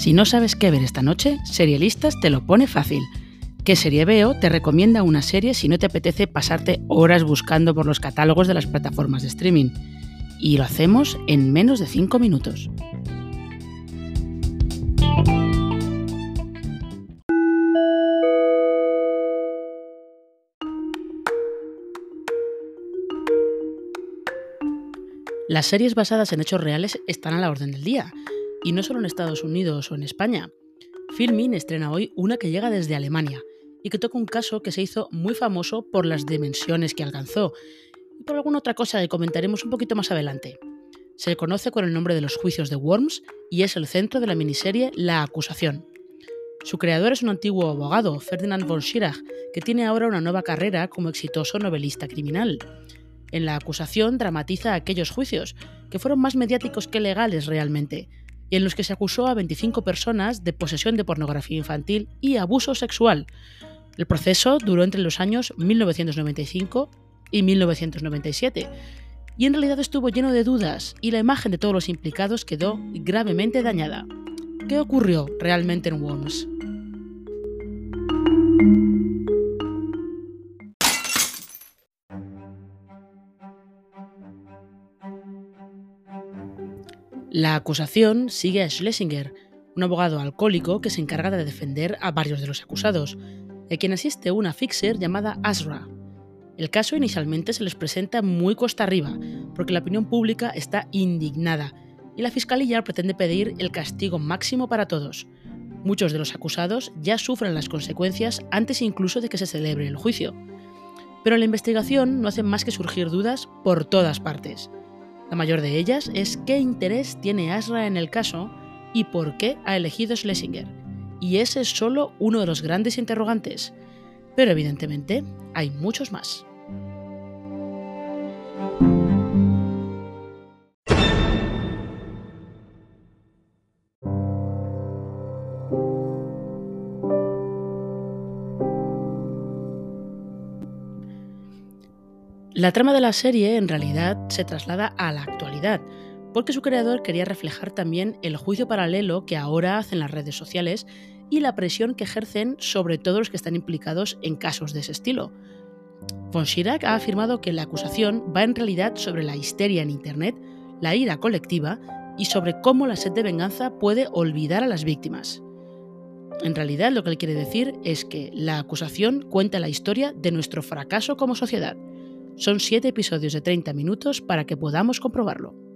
Si no sabes qué ver esta noche, Serialistas te lo pone fácil. ¿Qué serie veo? Te recomienda una serie si no te apetece pasarte horas buscando por los catálogos de las plataformas de streaming. Y lo hacemos en menos de 5 minutos. Las series basadas en hechos reales están a la orden del día, y no solo en Estados Unidos o en España. Filmin estrena hoy una que llega desde Alemania y que toca un caso que se hizo muy famoso por las dimensiones que alcanzó y por alguna otra cosa que comentaremos un poquito más adelante. Se conoce con el nombre de los juicios de Worms y es el centro de la miniserie La acusación. Su creador es un antiguo abogado, Ferdinand von Schirach, que tiene ahora una nueva carrera como exitoso novelista criminal. En la acusación dramatiza aquellos juicios, que fueron más mediáticos que legales realmente, y en los que se acusó a 25 personas de posesión de pornografía infantil y abuso sexual. El proceso duró entre los años 1995 y 1997, y en realidad estuvo lleno de dudas y la imagen de todos los implicados quedó gravemente dañada. ¿Qué ocurrió realmente en Worms? La acusación sigue a Schlesinger, un abogado alcohólico que se encarga de defender a varios de los acusados, a quien asiste una fixer llamada Asra. El caso inicialmente se les presenta muy costa arriba, porque la opinión pública está indignada y la fiscalía pretende pedir el castigo máximo para todos. Muchos de los acusados ya sufren las consecuencias antes incluso de que se celebre el juicio. Pero la investigación no hace más que surgir dudas por todas partes. La mayor de ellas es qué interés tiene Asra en el caso y por qué ha elegido Schlesinger. Y ese es solo uno de los grandes interrogantes. Pero evidentemente hay muchos más. La trama de la serie en realidad se traslada a la actualidad, porque su creador quería reflejar también el juicio paralelo que ahora hacen las redes sociales y la presión que ejercen sobre todos los que están implicados en casos de ese estilo. Von Schirach ha afirmado que la acusación va en realidad sobre la histeria en Internet, la ira colectiva y sobre cómo la sed de venganza puede olvidar a las víctimas. En realidad lo que él quiere decir es que la acusación cuenta la historia de nuestro fracaso como sociedad son siete episodios de 30 minutos para que podamos comprobarlo.